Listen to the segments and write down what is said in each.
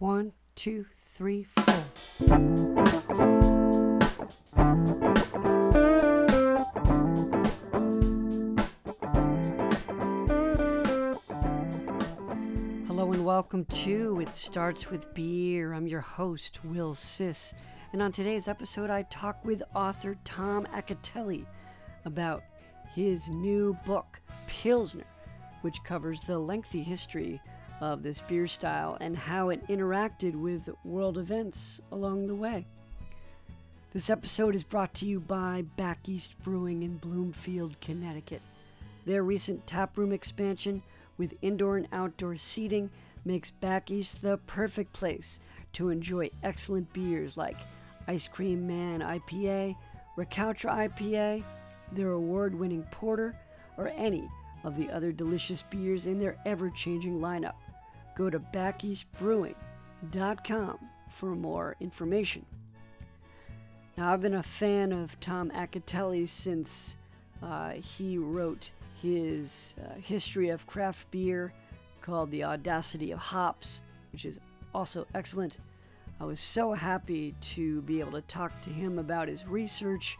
One, two, three, four. Hello and welcome to It Starts with Beer. I'm your host, Will Sis. And on today's episode, I talk with author Tom Acitelli about his new book, Pilsner, which covers the lengthy history of this beer style and how it interacted with world events along the way. This episode is brought to you by Back East Brewing in Bloomfield, Connecticut. Their recent taproom expansion with indoor and outdoor seating makes Back East the perfect place to enjoy excellent beers like Ice Cream Man IPA, Rakautra IPA, their award winning porter, or any of the other delicious beers in their ever changing lineup. Go to backeastbrewing.com for more information. Now, I've been a fan of Tom Acitelli since uh, he wrote his uh, history of craft beer called The Audacity of Hops, which is also excellent. I was so happy to be able to talk to him about his research,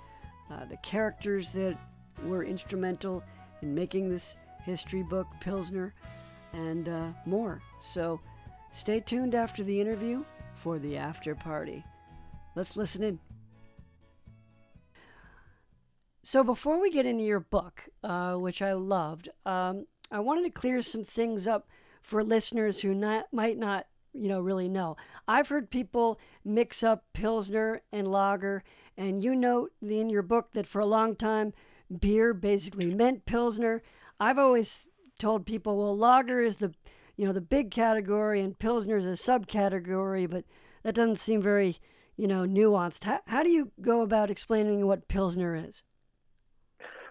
uh, the characters that were instrumental in making this history book, Pilsner, and uh, more. So stay tuned after the interview for the after party. Let's listen in. So before we get into your book, uh, which I loved, um, I wanted to clear some things up for listeners who not, might not, you know, really know. I've heard people mix up Pilsner and lager, and you note in your book that for a long time, beer basically meant Pilsner. I've always told people, well, lager is the, you know, the big category, and Pilsner is a subcategory, but that doesn't seem very, you know, nuanced. How, how do you go about explaining what Pilsner is?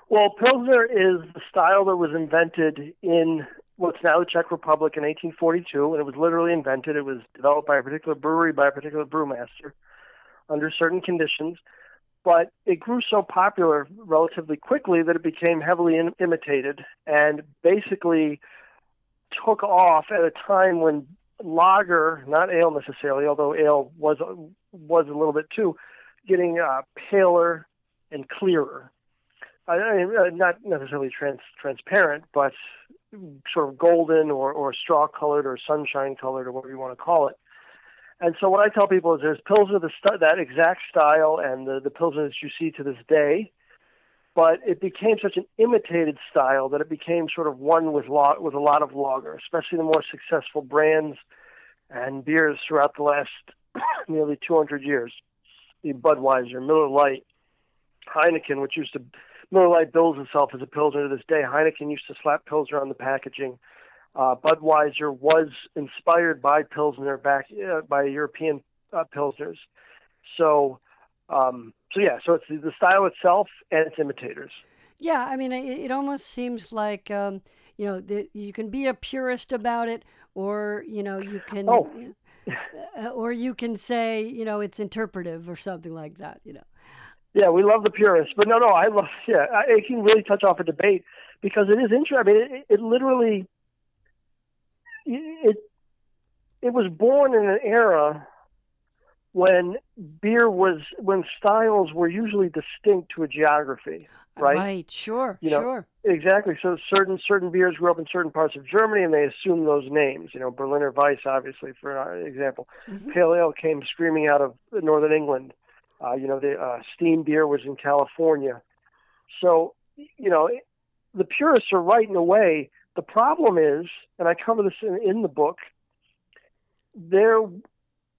Well, Pilsner is the style that was invented in what's now the Czech Republic in 1842, and it was literally invented. It was developed by a particular brewery by a particular brewmaster under certain conditions, but it grew so popular relatively quickly that it became heavily in- imitated and basically took off at a time when lager, not ale necessarily, although ale was was a little bit too, getting uh, paler and clearer uh, not necessarily trans, transparent, but sort of golden or, or straw colored or sunshine colored or whatever you want to call it. And so what I tell people is there's Pilsner the st- that exact style and the, the Pilsner that you see to this day, but it became such an imitated style that it became sort of one with, lo- with a lot of lager, especially the more successful brands and beers throughout the last nearly 200 years. The Budweiser, Miller Lite, Heineken, which used to Miller Lite bills itself as a Pilsner to this day. Heineken used to slap Pilsner on the packaging. Uh, Budweiser was inspired by Pilsner back uh, by European uh, Pilsners. So, um, so yeah, so it's the style itself and its imitators. Yeah, I mean, it, it almost seems like um, you know the, you can be a purist about it, or you know you can, oh. Uh, or you can say you know it's interpretive or something like that. You know. Yeah, we love the purists, but no, no, I love. Yeah, it can really touch off a debate because it is interesting. I mean, it, it literally it it was born in an era when beer was when styles were usually distinct to a geography, right? Right. Sure. You know, sure. Exactly. So certain certain beers grew up in certain parts of Germany, and they assumed those names. You know, Berliner Weiss, obviously, for example. Mm-hmm. Pale ale came screaming out of northern England. Uh, you know, the uh, steam beer was in California. So, you know, the purists are right in a way. The problem is, and I cover this in, in the book, there,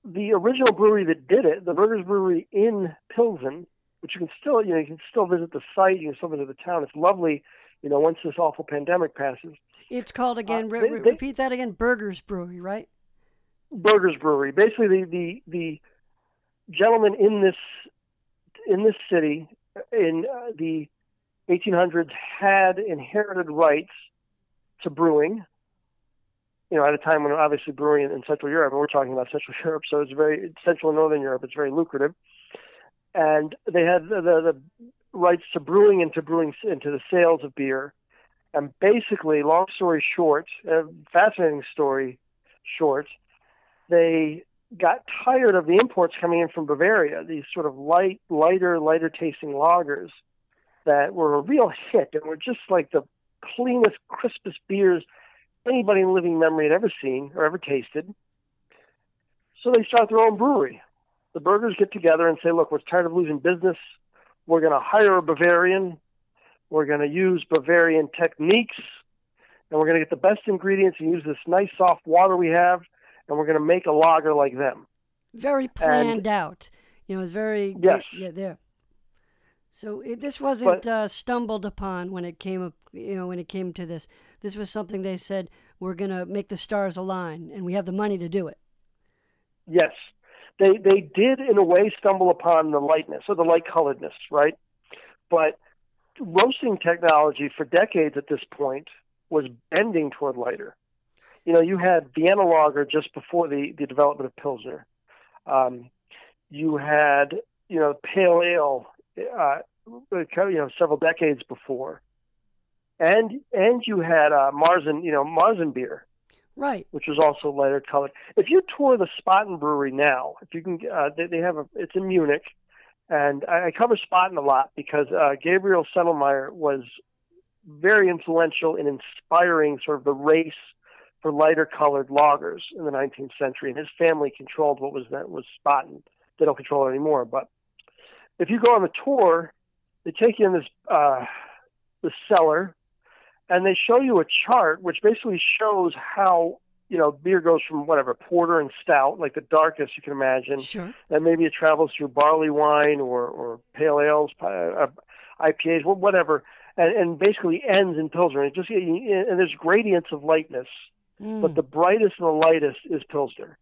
the original brewery that did it, the Burghers Brewery in Pilsen, which you can still, you know, you can still visit the site, you can still visit the town. It's lovely, you know, once this awful pandemic passes. It's called again. Uh, re- they, repeat that again. Burghers Brewery, right? Burghers Brewery. Basically, the the the gentleman in this in this city in uh, the 1800s had inherited rights to brewing. You know, at a time when obviously brewing in, Central Europe, and we're talking about Central Europe, so it's very Central and Northern Europe. It's very lucrative, and they had the, the, the rights to brewing and to brewing into the sales of beer. And basically, long story short, a fascinating story short, they got tired of the imports coming in from Bavaria, these sort of light, lighter, lighter tasting lagers that were a real hit and were just like the cleanest, crispest beers anybody in living memory had ever seen or ever tasted. So they start their own brewery. The burgers get together and say, look, we're tired of losing business. We're going to hire a Bavarian. We're going to use Bavarian techniques. And we're going to get the best ingredients and use this nice soft water we have. And we're going to make a lager like them. Very planned and, out. You know, it's very. Yes. Yeah, there. So it, this wasn't but, uh, stumbled upon when it came up, you know, when it came to this. This was something they said we're going to make the stars align, and we have the money to do it. Yes, they they did in a way stumble upon the lightness or the light coloredness, right? But roasting technology for decades at this point was bending toward lighter. You know, you had Vienna lager just before the the development of Pilsner. Um, you had you know pale ale, uh, you know, several decades before, and and you had uh, Marzen, you know, Marzen beer, right? Which was also lighter colored. If you tour the Spaten Brewery now, if you can, uh, they, they have a, it's in Munich, and I, I cover Spaten a lot because uh, Gabriel Sedlmayr was very influential in inspiring sort of the race for lighter colored lagers in the 19th century, and his family controlled what was that was Spaten. They don't control it anymore, but if you go on the tour, they take you in this uh, the cellar and they show you a chart which basically shows how you know beer goes from whatever porter and stout, like the darkest you can imagine, sure. and maybe it travels through barley wine or or pale ales, uh, IPAs, whatever, and, and basically ends in pilsner. It just and there's gradients of lightness, mm. but the brightest and the lightest is pilsner.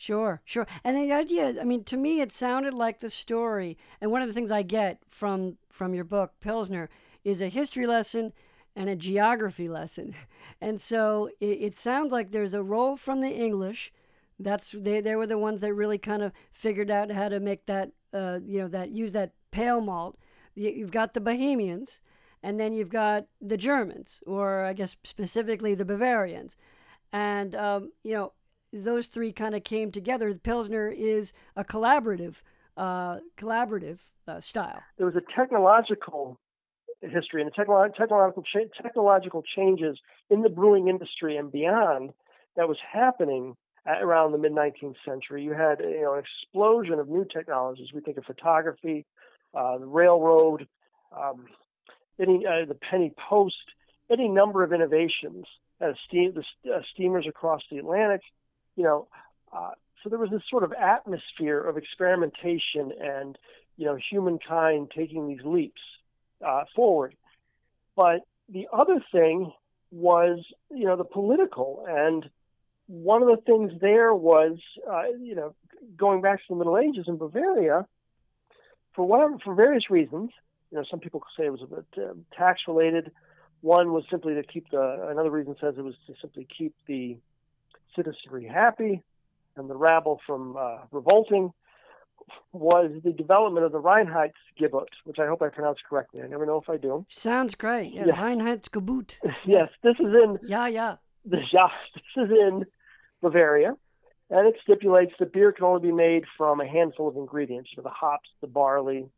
Sure, sure. And the idea, I mean, to me, it sounded like the story. And one of the things I get from from your book, Pilsner, is a history lesson and a geography lesson. And so it, it sounds like there's a role from the English. That's they they were the ones that really kind of figured out how to make that uh, you know that use that pale malt. You've got the Bohemians, and then you've got the Germans, or I guess specifically the Bavarians. And um, you know those three kind of came together. The Pilsner is a collaborative uh, collaborative uh, style. There was a technological history and technolo- technological cha- technological changes in the brewing industry and beyond that was happening around the mid 19th century. You had you know an explosion of new technologies. We think of photography, uh, the railroad, um, any uh, the penny post, any number of innovations. Uh, steam, the uh, steamers across the Atlantic, you know. Uh, so there was this sort of atmosphere of experimentation and you know humankind taking these leaps uh, forward. But the other thing was, you know, the political. And one of the things there was, uh, you know, going back to the Middle Ages in Bavaria, for whatever, for various reasons, you know, some people say it was a bit uh, tax related. One was simply to keep the, another reason says it was to simply keep the citizenry happy and the rabble from uh, revolting was the development of the Reinheitsgebot, which I hope I pronounced correctly. I never know if I do. Sounds great. Yeah, yeah. Reinheitsgebot. Yes. this is in. Yeah, yeah. This, yeah, this is in Bavaria, and it stipulates that beer can only be made from a handful of ingredients: know, the hops, the barley,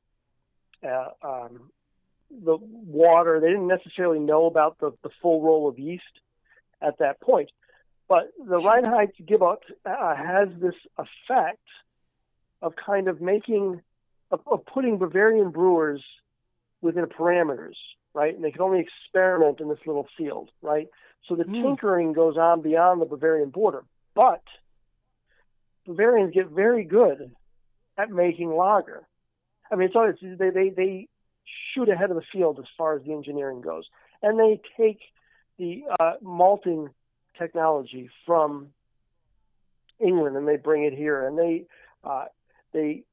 uh, um, the water. They didn't necessarily know about the, the full role of yeast at that point, but the Reinheitsgebot uh, has this effect of kind of making of, of putting Bavarian brewers within parameters, right? And they can only experiment in this little field, right? So the mm. tinkering goes on beyond the Bavarian border. But Bavarians get very good at making lager. I mean, it's always they they they shoot ahead of the field as far as the engineering goes, and they take the uh, malting technology from England and they bring it here, and they uh, they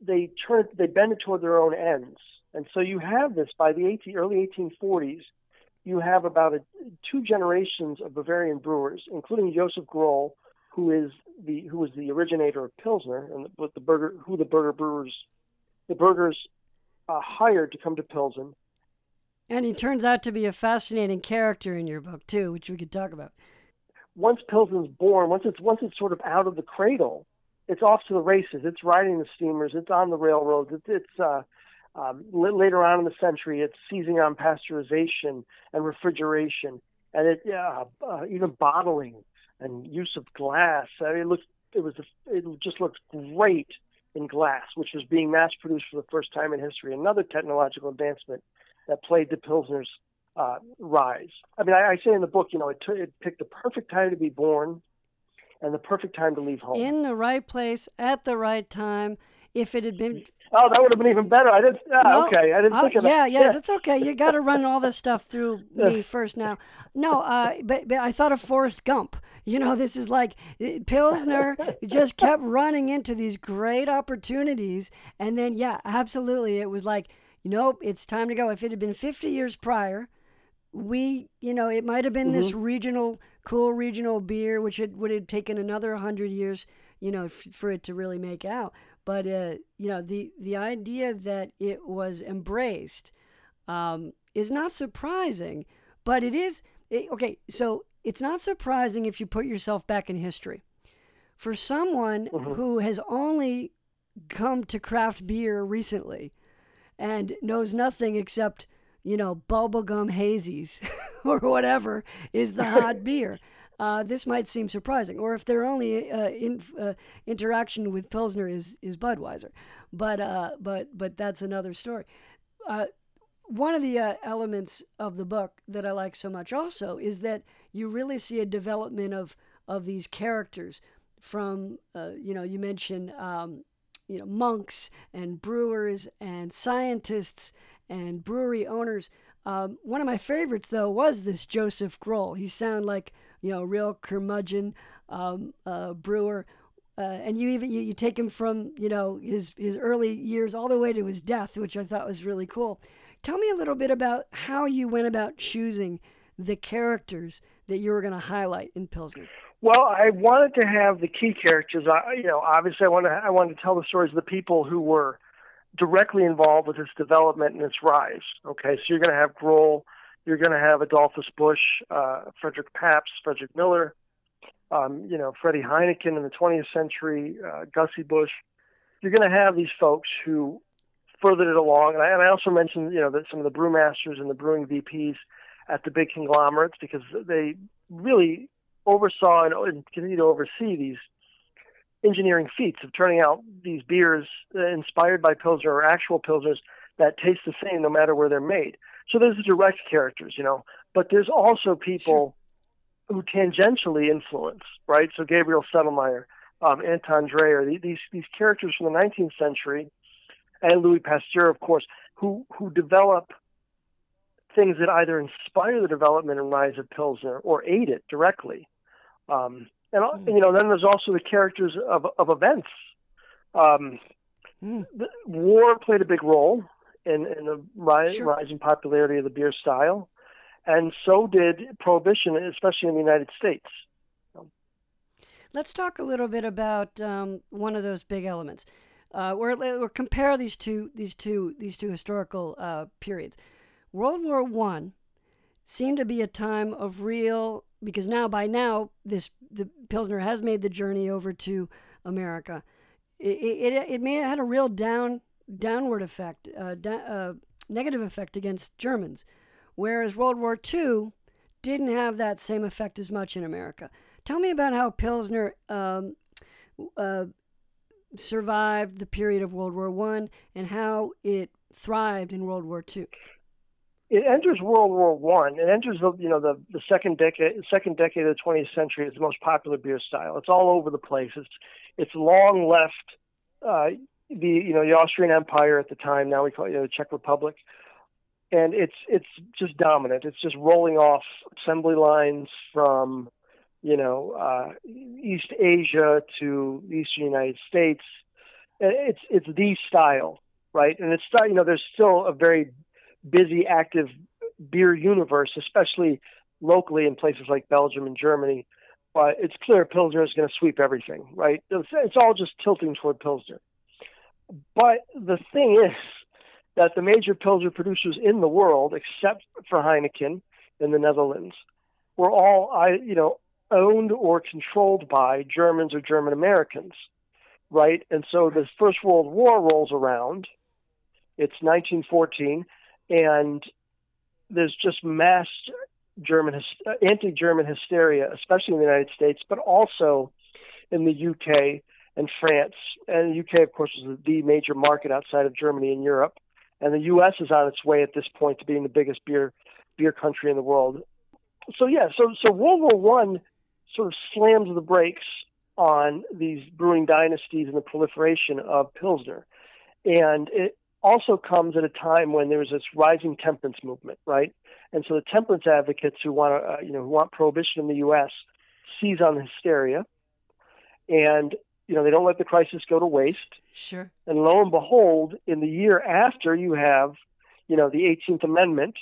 they turn it, they bend it toward their own ends, and so you have this by the 18, early 1840s. You have about a, two generations of Bavarian brewers, including Joseph Groll, who is the who was the originator of Pilsner, and what the burger who the burger brewers the burgers uh, hired to come to Pilsen. And he turns out to be a fascinating character in your book too, which we could talk about. once Pilsen's born, once it's once it's sort of out of the cradle, it's off to the races. It's riding the steamers. It's on the railroads. It's, it's uh, um, later on in the century, it's seizing on pasteurization and refrigeration, and it yeah, uh, even bottling and use of glass. I mean, it looks it was it just looks great in glass, which was being mass produced for the first time in history. Another technological advancement that played the Pilsner's uh, rise. I mean, I, I, say in the book, you know, it, t- it picked the perfect time to be born and the perfect time to leave home. In the right place at the right time. If it had been Oh, that would have been even better. I didn't. Ah, no, okay, I didn't think of yeah, that. Yeah, yeah, that's okay. You got to run all this stuff through me first now. No, uh, but, but I thought of Forrest Gump. You know, this is like eh, Pilsner just kept running into these great opportunities, and then yeah, absolutely, it was like, you know, it's time to go. If it had been 50 years prior, we, you know, it might have been mm-hmm. this regional, cool regional beer, which it would have taken another 100 years, you know, f- for it to really make out. But uh, you know, the the idea that it was embraced um, is not surprising, but it is it, okay. So it's not surprising if you put yourself back in history. For someone mm-hmm. who has only come to craft beer recently and knows nothing except you know, bubblegum hazies or whatever is the hot beer. Uh, this might seem surprising, or if their only uh, in, uh, interaction with Pilsner is, is Budweiser, but uh, but but that's another story. Uh, one of the uh, elements of the book that I like so much also is that you really see a development of of these characters from you know you mentioned um, you know monks and brewers and scientists and brewery owners. Um, one of my favorites though was this Joseph Groll. He sounded like you know a real curmudgeon um, uh, brewer. Uh, and you even you, you take him from you know his his early years all the way to his death, which I thought was really cool. Tell me a little bit about how you went about choosing the characters that you were going to highlight in Pilsner. Well, I wanted to have the key characters. I, you know, obviously, I wanted I wanted to tell the stories of the people who were directly involved with its development and its rise. Okay, so you're going to have Groll, you're going to have Adolphus Busch, uh, Frederick Pabst, Frederick Miller, um, you know, Freddie Heineken in the 20th century, uh, Gussie Busch. You're going to have these folks who furthered it along. And I, and I also mentioned, you know, that some of the brewmasters and the brewing VPs at the big conglomerates because they really oversaw and, and continue to oversee these engineering feats of turning out these beers uh, inspired by Pilsner or actual Pilsners that taste the same no matter where they're made. So there's the direct characters, you know, but there's also people sure. who tangentially influence, right? So Gabriel Sedlmayr, um, Anton Dreher, these these characters from the 19th century, and Louis Pasteur, of course, who who develop things that either inspire the development and rise of Pilsner or aid it directly. Um, and mm. you know, then there's also the characters of of events. Um, mm. the, war played a big role in, in the rise, sure. rising popularity of the beer style, and so did prohibition, especially in the United States. Let's talk a little bit about um, one of those big elements. Uh, we're, we're compare these two these two these two historical uh, periods. World War One seemed to be a time of real because now by now this the pilsner has made the journey over to America. It it, it may have had a real down downward effect, uh, da, uh, negative effect against Germans, whereas World War II didn't have that same effect as much in America. Tell me about how Pilsner um, uh, survived the period of World War One and how it thrived in World War II it enters World War One. It enters the you know the the second decade second decade of the 20th century. It's the most popular beer style. It's all over the place. It's it's long left uh, the you know the Austrian Empire at the time. Now we call it you know, the Czech Republic, and it's it's just dominant. It's just rolling off assembly lines from you know uh, East Asia to the Eastern United States. It's it's the style, right? And it's you know there's still a very busy, active beer universe, especially locally in places like Belgium and Germany. But it's clear Pilsner is going to sweep everything, right? It's all just tilting toward Pilsner. But the thing is that the major Pilsner producers in the world, except for Heineken in the Netherlands, were all, I, you know, owned or controlled by Germans or German Americans, right? And so the First World War rolls around. It's 1914, and there's just mass German anti-German hysteria, especially in the United States, but also in the UK and France. And the UK, of course, is the major market outside of Germany in Europe. And the US is on its way at this point to being the biggest beer beer country in the world. So yeah, so so World War One sort of slams the brakes on these brewing dynasties and the proliferation of Pilsner. And it also comes at a time when there's this rising temperance movement, right? And so the temperance advocates who want to, uh, you know, who want prohibition in the U.S. seize on the hysteria, and you know they don't let the crisis go to waste. Sure. And lo and behold, in the year after, you have, you know, the 18th Amendment,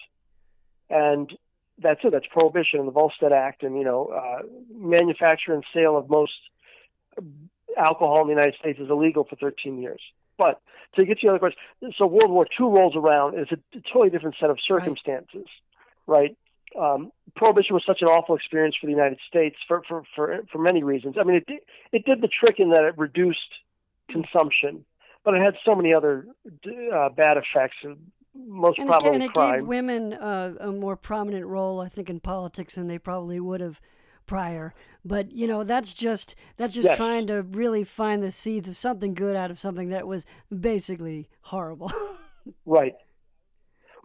and that's it. That's prohibition and the Volstead Act, and you know, uh, manufacture and sale of most alcohol in the United States is illegal for 13 years. But to get to the other question, so World War II rolls around, it's a totally different set of circumstances, right? right? Um, prohibition was such an awful experience for the United States for, for, for, for many reasons. I mean, it, did, it did the trick in that it reduced consumption, but it had so many other uh, bad effects most and probably again, it crime. gave women uh, a more prominent role, I think, in politics than they probably would have prior. But you know, that's just that's just yes. trying to really find the seeds of something good out of something that was basically horrible. right.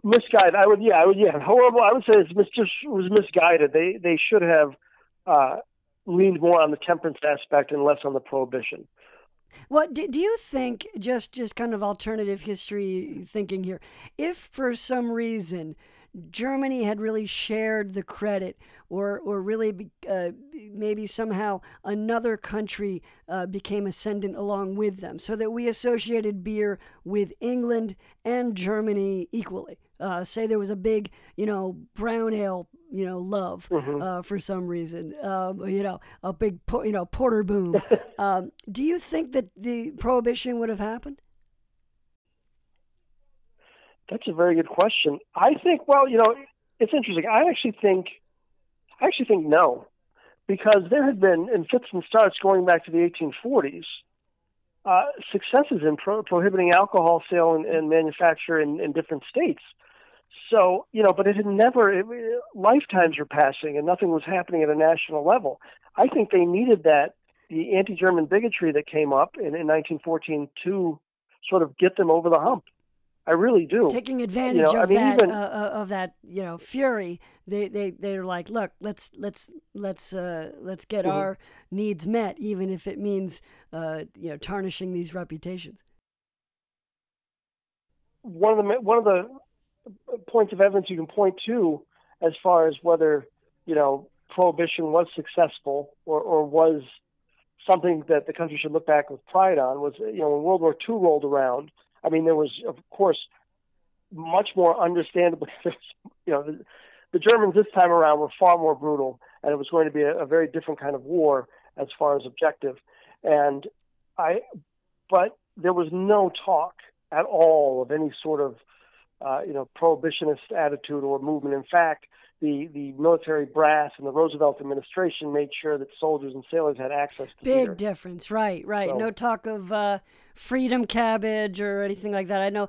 Misguided. I would, yeah, I would, yeah, horrible. I would say it's mis- just was misguided. They they should have uh, leaned more on the temperance aspect and less on the prohibition. What do, do you think? Just just kind of alternative history thinking here. If for some reason Germany had really shared the credit, or or really uh, maybe somehow another country uh, became ascendant along with them, so that we associated beer with England and Germany equally. Uh, say there was a big, you know, brown ale, you know, love mm-hmm. uh, for some reason, um, you know, a big, you know, porter boom. um, do you think that the prohibition would have happened? That's a very good question. I think, well, you know, it's interesting. I actually think, I actually think no, because there had been in fits and starts going back to the 1840s, uh, successes in pro- prohibiting alcohol sale and, and manufacture in, in, different states. So, you know, but it had never, it, lifetimes were passing and nothing was happening at a national level. I think they needed that, the anti German bigotry that came up in, in 1914 to sort of get them over the hump. I really do. Taking advantage you know, of I mean, that even, uh, of that you know fury, they they they're like, look, let's let's let's uh, let's get mm-hmm. our needs met, even if it means uh, you know tarnishing these reputations. One of the one of the points of evidence you can point to, as far as whether you know prohibition was successful or or was something that the country should look back with pride on, was you know when World War II rolled around I mean, there was, of course, much more understandably, you know, the, the Germans this time around were far more brutal, and it was going to be a, a very different kind of war as far as objective. And I, but there was no talk at all of any sort of, uh, you know, prohibitionist attitude or movement. In fact, the, the military brass and the Roosevelt administration made sure that soldiers and sailors had access to Big difference, right, right. So, no talk of uh, freedom cabbage or anything like that. I know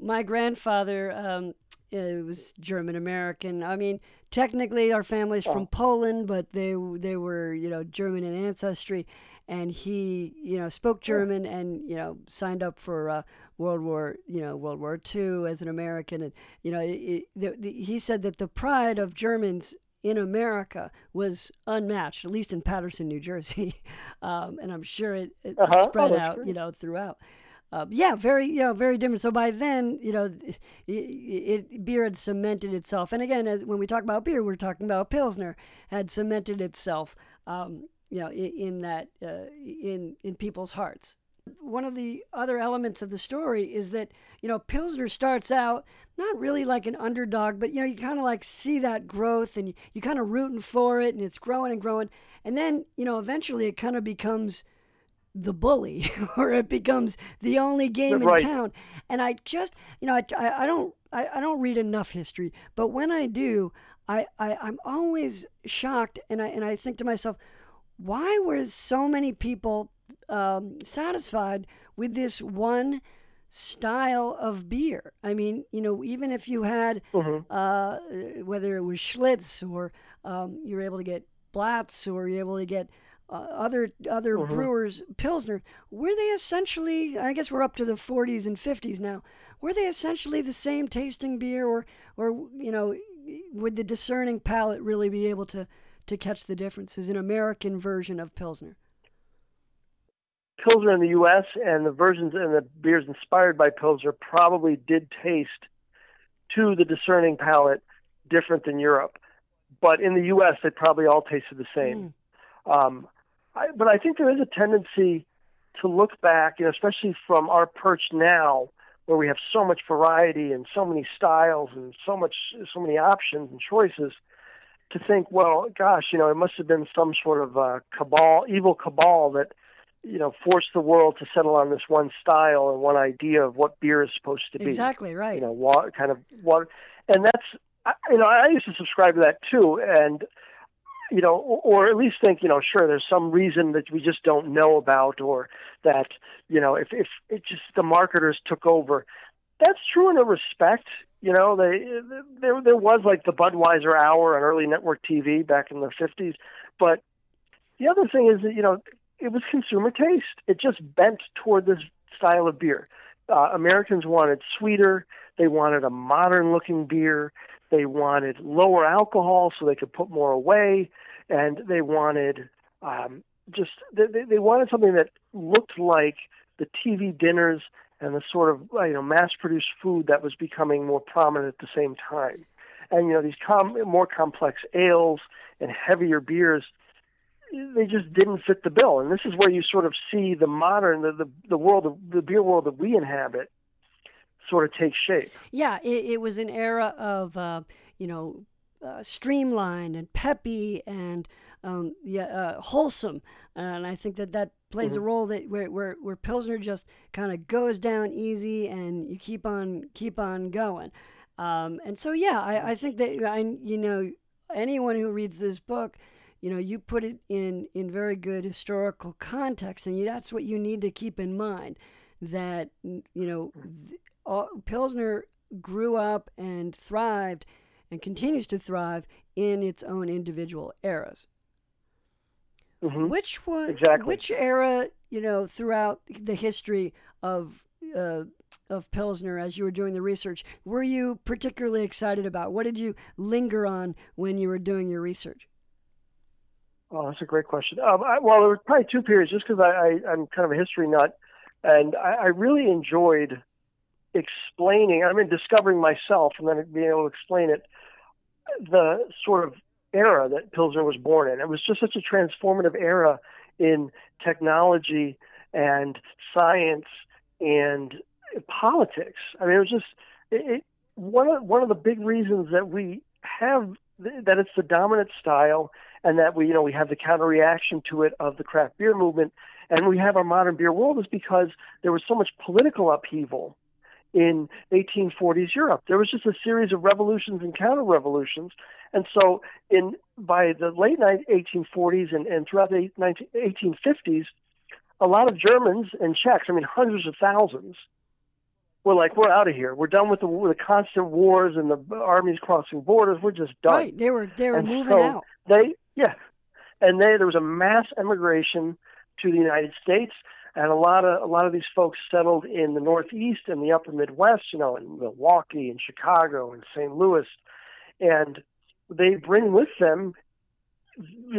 my grandfather um, was German American. I mean, technically our family's oh. from Poland, but they they were you know German in ancestry, and he you know spoke German and you know signed up for uh, World War you know World War II as an American, and you know it, the, the, he said that the pride of Germans in America was unmatched, at least in Paterson, New Jersey, um, and I'm sure it, it uh-huh. spread oh, out great. you know throughout. Uh, yeah, very, you know, very different. So by then, you know, it, it, beer had cemented itself. And again, as when we talk about beer, we're talking about Pilsner had cemented itself, um, you know, in, in that, uh, in in people's hearts. One of the other elements of the story is that, you know, Pilsner starts out not really like an underdog, but you know, you kind of like see that growth and you, you kind of rooting for it, and it's growing and growing, and then, you know, eventually it kind of becomes the bully or it becomes the only game right. in town and i just you know i, I, I don't I, I don't read enough history but when i do I, I I'm always shocked, and I and I think to myself, why were so many people um, satisfied with this one style of beer? I mean, you know, even if you had Mm-hmm. uh, whether it was Schlitz or um, you were able to get Blatz or you're able to get uh, other other Mhm. brewers Pilsner, were they essentially? I guess we're up to the 40s and 50s now. Were they essentially the same tasting beer, or or you know, would the discerning palate really be able to to catch the differences? An American version of Pilsner. Pilsner in the U.S. and the versions and the beers inspired by Pilsner probably did taste to the discerning palate different than Europe, but in the U.S. they probably all tasted the same. Mm. Um, I, but I think there is a tendency to look back, you know, especially from our perch now, where we have so much variety and so many styles and so much, so many options and choices, to think, well, gosh, you know, it must have been some sort of uh, cabal, evil cabal that, you know, forced the world to settle on this one style and one idea of what beer is supposed to be Exactly right. you know, water, kind of water, and that's, I- you know, I used to subscribe to that too, and you know, or, or at least think, you know, sure, there's some reason that we just don't know about, or that, you know, if if it just the marketers took over, that's true in a respect. You know, they there there was like the Budweiser Hour on early network TV back in the 50s, but the other thing is that you know it was consumer taste. It just bent toward this style of beer. Uh, Americans wanted sweeter. They wanted a modern looking beer. They wanted lower alcohol so they could put more away, and they wanted um, just they, they wanted something that looked like the TV dinners and the sort of you know mass-produced food that was becoming more prominent at the same time. And you know these com- more complex ales and heavier beers, they just didn't fit the bill. And this is where you sort of see the modern the the, the world the beer world that we inhabit sort of take shape. Yeah, it, it was an era of uh, you know uh, streamlined and peppy and um, yeah, uh, wholesome, and I think that that plays Mm-hmm. a role that where where, where Pilsner just kind of goes down easy and you keep on keep on going. Um, and so yeah, I, I think that I you know anyone who reads this book. You know, you put it in, in very good historical context, and you, that's what you need to keep in mind. That you know, th- all, Pilsner grew up and thrived and continues to thrive in its own individual eras. Mhm. Which one? Exactly. Which era, you know, throughout the history of uh, of Pilsner, as you were doing the research, were you particularly excited about? What did you linger on when you were doing your research? Oh, that's a great question. Um, I, well, there were probably two periods, just because I, I, I'm kind of a history nut, and I, I really enjoyed explaining. I mean, discovering myself and then being able to explain it. The sort of era that Pilsner was born in. It was just such a transformative era in technology and science and politics. I mean, it was just it, it, one of one of the big reasons that we have that it's the dominant style and that we you know we have the counter reaction to it of the craft beer movement and we have our modern beer world is because there was so much political upheaval in 1840s Europe. There was just a series of revolutions and counter revolutions, and so in by the late 1840s and, and throughout the 19, 1850s, a lot of Germans and Czechs, I mean hundreds of thousands, were like, "We're out of here. We're done with the, with the constant wars and the armies crossing borders. We're just done." Right, they were they were And moving so out. They yeah, and they there was a mass emigration to the United States, and a lot of a lot of these folks settled in the Northeast and the Upper Midwest, you know, in Milwaukee and Chicago and St. Louis, and they bring with them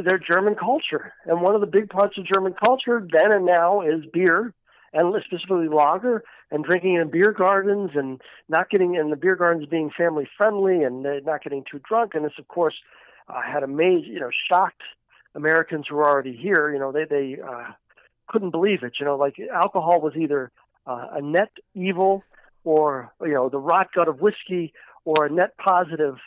their German culture. And one of the big parts of German culture then and now is beer, and specifically lager, and drinking in beer gardens, and not getting in the beer gardens being family friendly, and not getting too drunk. And this, of course, uh, had a major, you know, shocked Americans who were already here. You know, they they uh, couldn't believe it. You know, like alcohol was either uh, a net evil, or you know, the rot gut of whiskey, or a net positive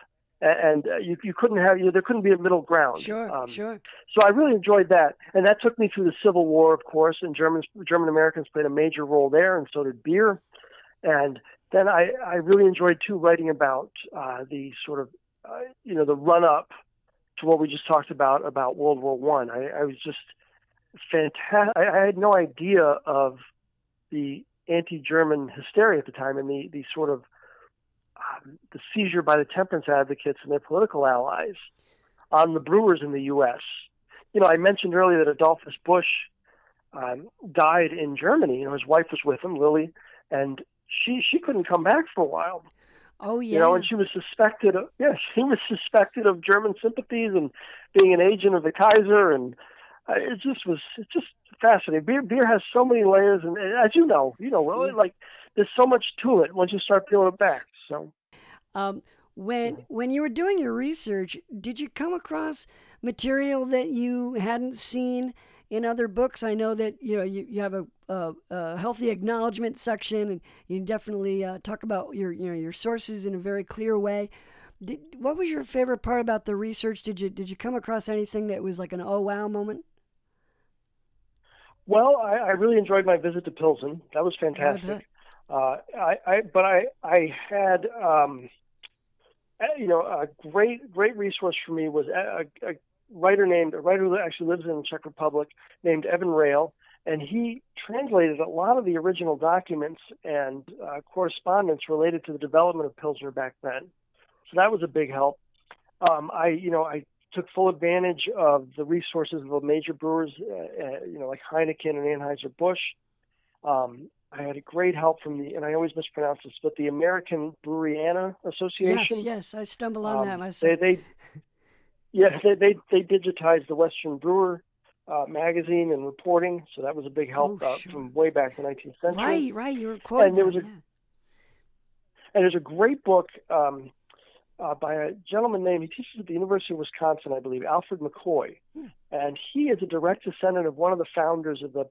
and uh, you you couldn't have you know, there couldn't be a middle ground. Sure, um, sure. So I really enjoyed that, and that took me through the Civil War, of course, and Germans German Americans played a major role there, and so did beer. And then I I really enjoyed too writing about uh, the sort of uh, you know, the run up to what we just talked about about World War One. I. I, I was just fantastic. I, had no idea of the anti-German hysteria at the time and the the sort of um, the seizure by the temperance advocates and their political allies on the brewers in the U.S. You know, I mentioned earlier that Adolphus Busch um, died in Germany. You know, his wife was with him, Lily, and she she couldn't come back for a while. Oh yeah. You know, and she was suspected. Of, yeah, she was suspected of German sympathies and being an agent of the Kaiser, and it just was it just fascinating. Beer beer has so many layers, and, and as you know, you know, well, like there's so much to it once you start peeling it back. So. Um, when when you were doing your research, did you come across material that you hadn't seen in other books? I know that you know you, you have a, a, a healthy acknowledgement section, and you definitely uh, talk about your you know your sources in a very clear way. Did, what was your favorite part about the research? Did you did you come across anything that was like an oh wow moment? Well, I, I really enjoyed my visit to Pilsen. That was fantastic. Uh, I, I, but I, I had, um, you know, a great, great resource for me was a, a writer named, a writer who actually lives in the Czech Republic named Evan Rail, and he translated a lot of the original documents and uh, correspondence related to the development of Pilsner back then. So that was a big help. Um, I, you know, I took full advantage of the resources of the major brewers, uh, uh, you know, like Heineken and Anheuser-Busch. Um, I had a great help from the, and I always mispronounce this, but the American Breweriana Association. Yes, yes, I stumble on um, that myself. They, they, yeah, they, they, they digitized the Western Brewer uh, magazine and reporting, so that was a big help oh, uh, sure. from way back in the 19th century. Right, right, you were quoting and there was a, yeah. And there's a great book um, uh, by a gentleman named, he teaches at the University of Wisconsin, I believe, Alfred McCoy. Hmm. And he is a direct descendant of one of the founders of the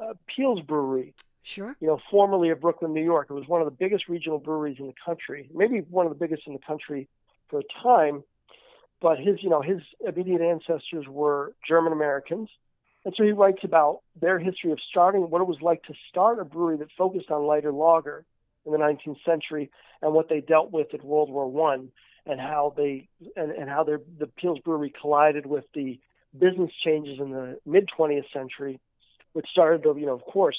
uh, Piels Brewery, Sure. you know, formerly of Brooklyn, New York. It was one of the biggest regional breweries in the country, maybe one of the biggest in the country for a time. But his, you know, his immediate ancestors were German Americans. And so he writes about their history of starting, what it was like to start a brewery that focused on lighter lager in the 19th century and what they dealt with at World War One and how they and, and how their the Piels Brewery collided with the business changes in the mid 20th century, which started to, you know, of course,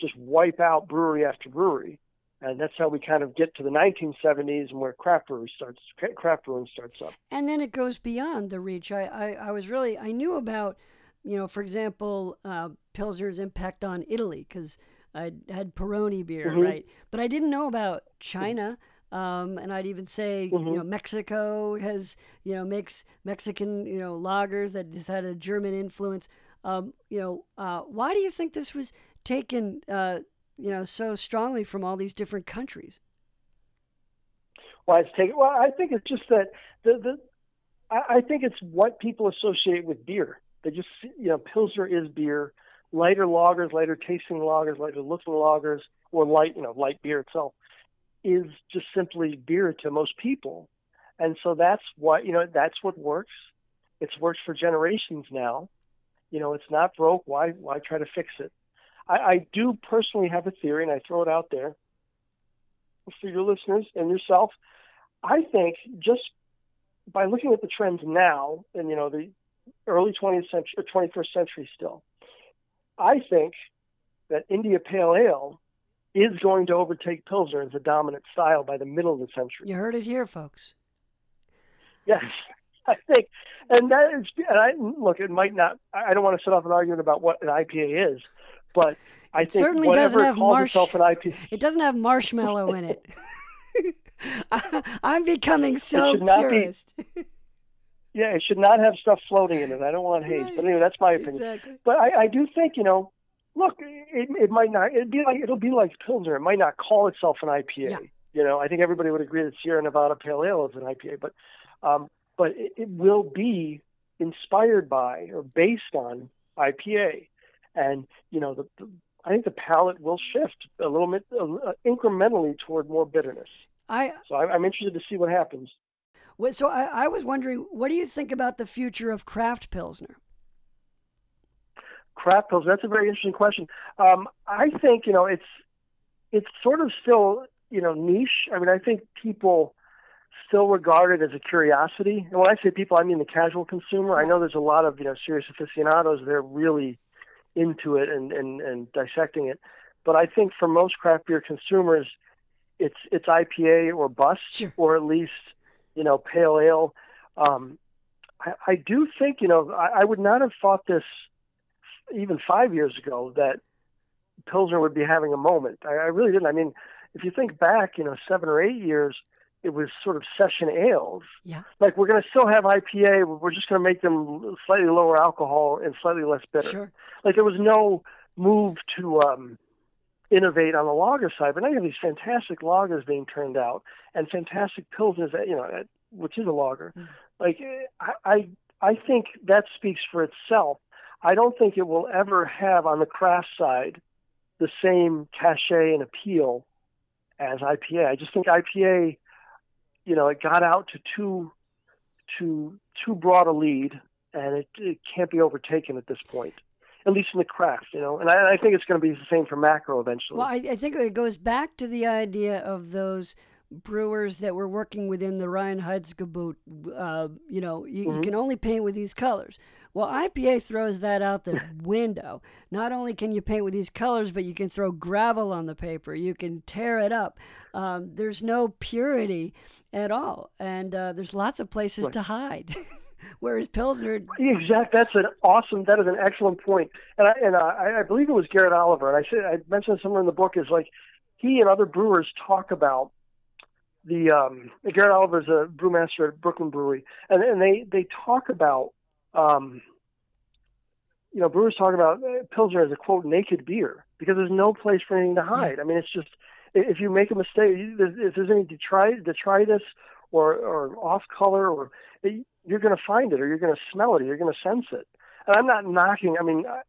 just wipe out brewery after brewery. And that's how we kind of get to the 1970s and where craft brewery starts, craft brewing starts up. And then it goes beyond the reach. I, I, I was really, I knew about, you know, for example, uh, Pilsner's impact on Italy because I had Peroni beer, Mhm. right? But I didn't know about China. Um, and I'd even say, Mhm. you know, Mexico has, you know, makes Mexican, you know, lagers that has had a German influence. Um, you know, uh, why do you think this was taken, uh, you know, so strongly from all these different countries? why it's taken. Well, I think it's just that the the I, I think it's what people associate with beer. They just you know Pilsner is beer, lighter lagers, lighter tasting lagers, lighter looking lagers, or light you know light beer itself is just simply beer to most people, and so that's what you know that's what works. It's worked for generations now. You know, it's not broke. Why why try to fix it? I, I do personally have a theory, and I throw it out there for your listeners and yourself. I think just by looking at the trends now, and you know the early 20th century, or 21st century still, I think that India Pale Ale is going to overtake Pilsner as the dominant style by the middle of the century. You heard it here, folks. Yes, I think, and that is, and I look, it might not. I don't want to set off an argument about what an IPA is, but I It think certainly whatever doesn't it have calls marsh- itself an IPA, It doesn't have marshmallow in it. I, I'm becoming so be- purist. Yeah, it should not have stuff floating in it. I don't want haze, but anyway, that's my opinion. exactly. But I, I do think, you know, look, it, it might not. It'd be like it'll be like Pilsner. It might not call itself an IPA. Yeah. You know, I think everybody would agree that Sierra Nevada Pale Ale is an IPA, but um, but it, it will be inspired by or based on IPA, and you know, the, the I think the palate will shift a little bit uh, incrementally toward more bitterness. I So I, I'm interested to see what happens. Well, so I, I was wondering, what do you think about the future of craft pilsner? craft pills? That's a very interesting question. Um, I think you know it's it's sort of still you know niche. I mean, I think people still regard it as a curiosity. And when I say people, I mean the casual consumer. I know there's a lot of you know serious aficionados. They're really into it and and, and dissecting it. But I think for most craft beer consumers, it's it's IPA or bust, sure. or at least you know pale ale. Um, I, I do think you know I, I would not have thought this even five years ago that Pilsner would be having a moment. I, I really didn't. I mean, if you think back, you know, seven or eight years, it was sort of session ales. Yeah. Like we're going to still have IPA, we're just going to make them slightly lower alcohol and slightly less bitter. Sure. Like there was no move to um, innovate on the lager side, but now you have these fantastic lagers being turned out and fantastic pilsners, you know, which is a lager. Mm. Like I, I, I think that speaks for itself. I don't think it will ever have on the craft side the same cachet and appeal as IPA. I just think IPA, you know, it got out to too too too broad a lead, and it, it can't be overtaken at this point. At least in the craft, you know, and I, I think it's going to be the same for macro eventually. Well, I, I think it goes back to the idea of those brewers that were working within the Reinheitsgebot. Uh, you know, you, mm-hmm. you, can only paint with these colors. Well, IPA throws that out the window. Not only can you paint with these colors, but you can throw gravel on the paper. You can tear it up. Um, there's no purity at all, and uh, there's lots of places right. to hide. Whereas Pilsner, exact. That's an awesome. That is an excellent point. And I and I, I believe it was Garrett Oliver, and I said I mentioned somewhere in the book is like he and other brewers talk about the um, Garrett Oliver's a brewmaster at Brooklyn Brewery, and and they they talk about um, you know, brewers talk about uh, Pilsner as a quote naked beer because there's no place for anything to hide. I mean, it's just if you make a mistake, if there's any detritus or or off color, or you're going to find it, or you're going to smell it, or you're going to sense it. And I'm not knocking. I mean, I,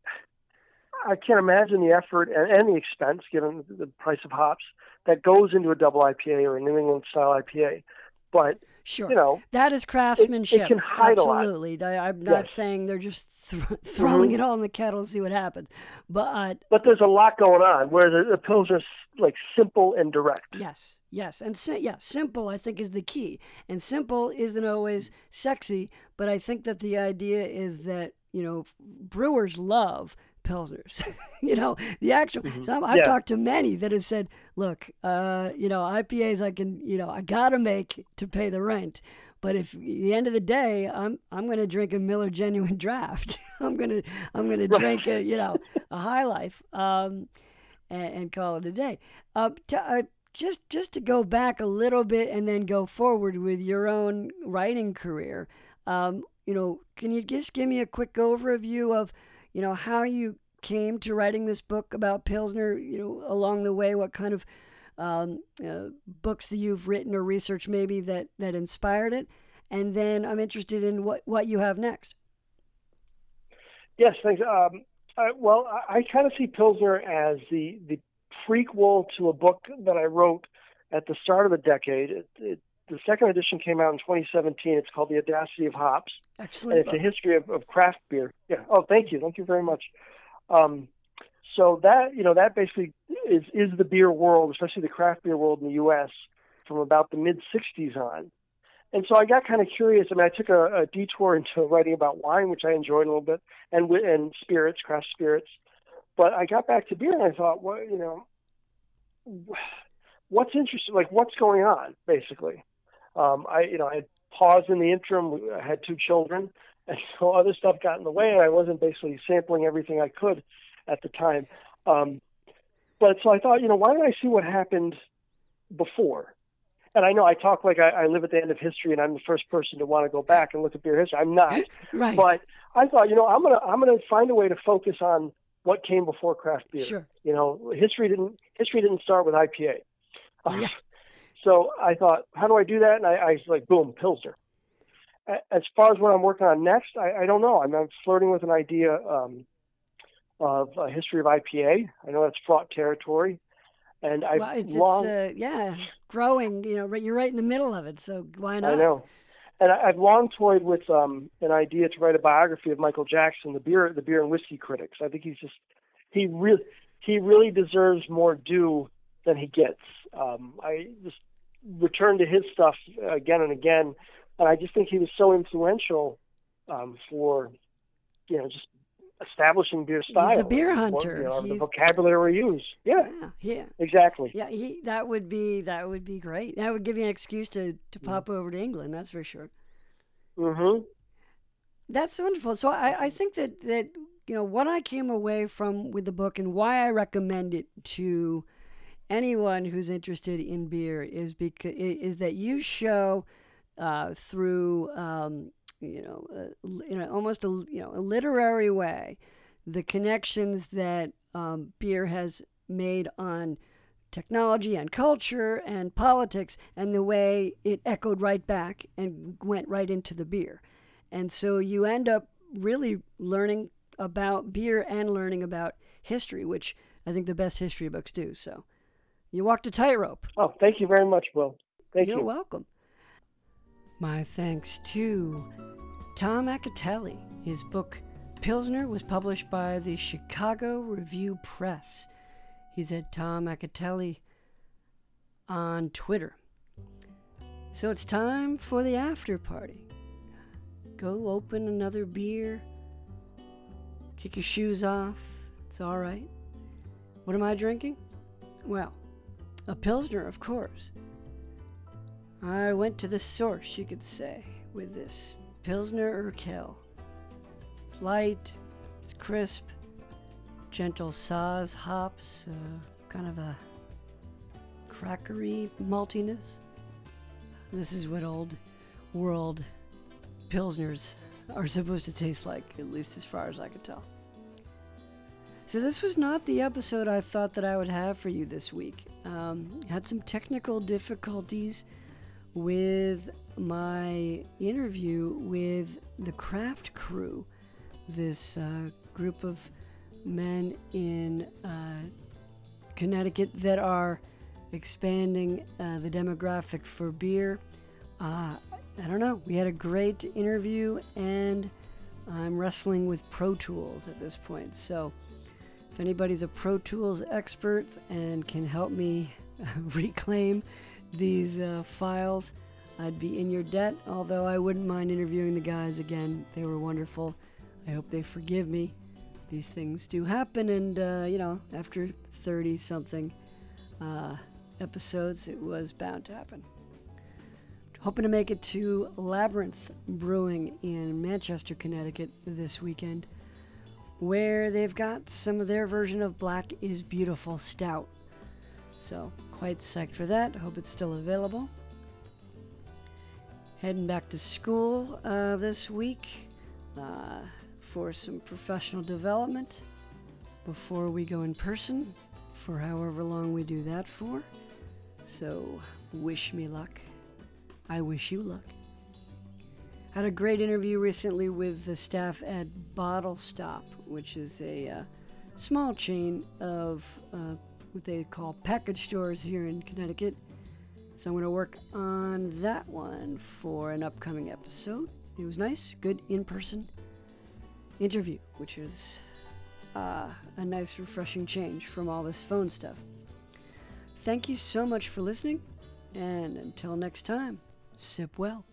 I can't imagine the effort and, and the expense, given the price of hops, that goes into a double IPA or a New England style IPA. But Sure. You know, that is craftsmanship. It, it can hide Absolutely. a lot. I, am not yes. saying they're just th- throwing mm-hmm. it all in the kettle and see what happens, but but there's a lot going on. Where the, the pils are like simple and direct. Yes. Yes, and si- yeah, simple I think is the key. And simple isn't always sexy, but I think that the idea is that you know brewers love pilsners. you know, the actual. Mm-hmm. Some I've yeah. talked to many that have said, look, uh, you know, IPAs I can, you know, I gotta make to pay the rent. But if at the end of the day, I'm I'm gonna drink a Miller Genuine Draft. I'm gonna I'm gonna drink a you know a High Life, um, and, and call it a day. Uh, to, uh, just just to go back a little bit and then go forward with your own writing career. Um, you know, can you just give me a quick overview of you know, how you came to writing this book about Pilsner, you know, along the way, what kind of um, uh, books that you've written or research maybe that, that inspired it. And then I'm interested in what, what you have next. Yes, thanks. Um, I, well, I, I kind of see Pilsner as the, the prequel to a book that I wrote at the start of the decade. It, it, the second edition came out in 2017. It's called The Audacity of Hops. Excellent. And it's a history of, of craft beer. Yeah. Oh, thank you. Thank you very much. Um, so that you know that basically is is the beer world, especially the craft beer world in the U.S. from about the mid 60s on. And so I got kind of curious. I mean, I took a, a detour into writing about wine, which I enjoyed a little bit, and and spirits, craft spirits. But I got back to beer, and I thought, well, you know, what's interesting? Like, what's going on, basically? Um, I, you know, I had paused in the interim. I had two children, and so other stuff got in the way, and I wasn't basically sampling everything I could at the time. Um, but so I thought, you know, why don't I see what happened before? And I know I talk like I, I live at the end of history, and I'm the first person to want to go back and look at beer history. I'm not, right. but I thought, you know, I'm gonna I'm gonna find a way to focus on what came before craft beer. Sure. You know, history didn't history didn't start with IPA. Yeah. So I thought, how do I do that? And I, I was like, boom, Pilsner. As far as what I'm working on next, I, I don't know. I'm, I'm flirting with an idea um, of a history of IPA. I know that's fraught territory, and I've well, it's, long, it's, uh, yeah, growing. You know, you're right in the middle of it, so why not? I know, and I, I've long toyed with um, an idea to write a biography of Michael Jackson, the beer, the beer and whiskey critics. I think he's just he really he really deserves more due than he gets. Um, I just return to his stuff again and again, and I just think he was so influential um, for you know just establishing beer style. He's the beer hunter. You know, the vocabulary used. Yeah. yeah. Yeah. Exactly. Yeah. He that would be that would be great. That would give you an excuse to to Mm-hmm. pop over to England. That's for sure. Mhm. That's wonderful. So I, I think that that you know what I came away from with the book and why I recommend it to anyone who's interested in beer is because is that you show uh, through um, you know uh, in a, almost a you know a literary way the connections that um, beer has made on technology and culture and politics and the way it echoed right back and went right into the beer. And so you end up really learning about beer and learning about history, which I think the best history books do. So you walked a tightrope. Oh, thank you very much, Will. Thank You're you. welcome. My thanks to Tom Acitelli. His book Pilsner was published by the Chicago Review Press. He's at Tom Acitelli on Twitter. So it's time for the after party. Go open another beer, kick your shoes off. It's all right. What am I drinking? Well, a Pilsner, of course. I went to the source, you could say, with this Pilsner Urquell. It's light, it's crisp, gentle Saaz hops, uh, kind of a crackery maltiness. This is what old world Pilsners are supposed to taste like, at least as far as I could tell. So this was not the episode I thought that I would have for you this week. Um, had some technical difficulties with my interview with the Craft Crew, this uh, group of men in uh, Connecticut that are expanding uh, the demographic for beer. Uh, I don't know. We had a great interview, and I'm wrestling with Pro Tools at this point. So, if anybody's a Pro Tools expert and can help me reclaim these uh, files, I'd be in your debt. Although I wouldn't mind interviewing the guys again. They were wonderful. I hope they forgive me. These things do happen, and uh, you know, after 30 something uh, episodes, it was bound to happen. Hoping to make it to Labyrinth Brewing in Manchester, Connecticut this weekend, where they've got some of their version of Black is Beautiful Stout. So, quite psyched for that. Hope it's still available. Heading back to school uh, this week uh, for some professional development before we go in person for however long we do that for. So, wish me luck. I wish you luck. Had a great interview recently with the staff at Bottle Stop, which is a uh, small chain of uh, what they call package stores here in Connecticut. So I'm going to work on that one for an upcoming episode. It was nice, good in person interview, which is uh, a nice, refreshing change from all this phone stuff. Thank you so much for listening, and until next time, sip well.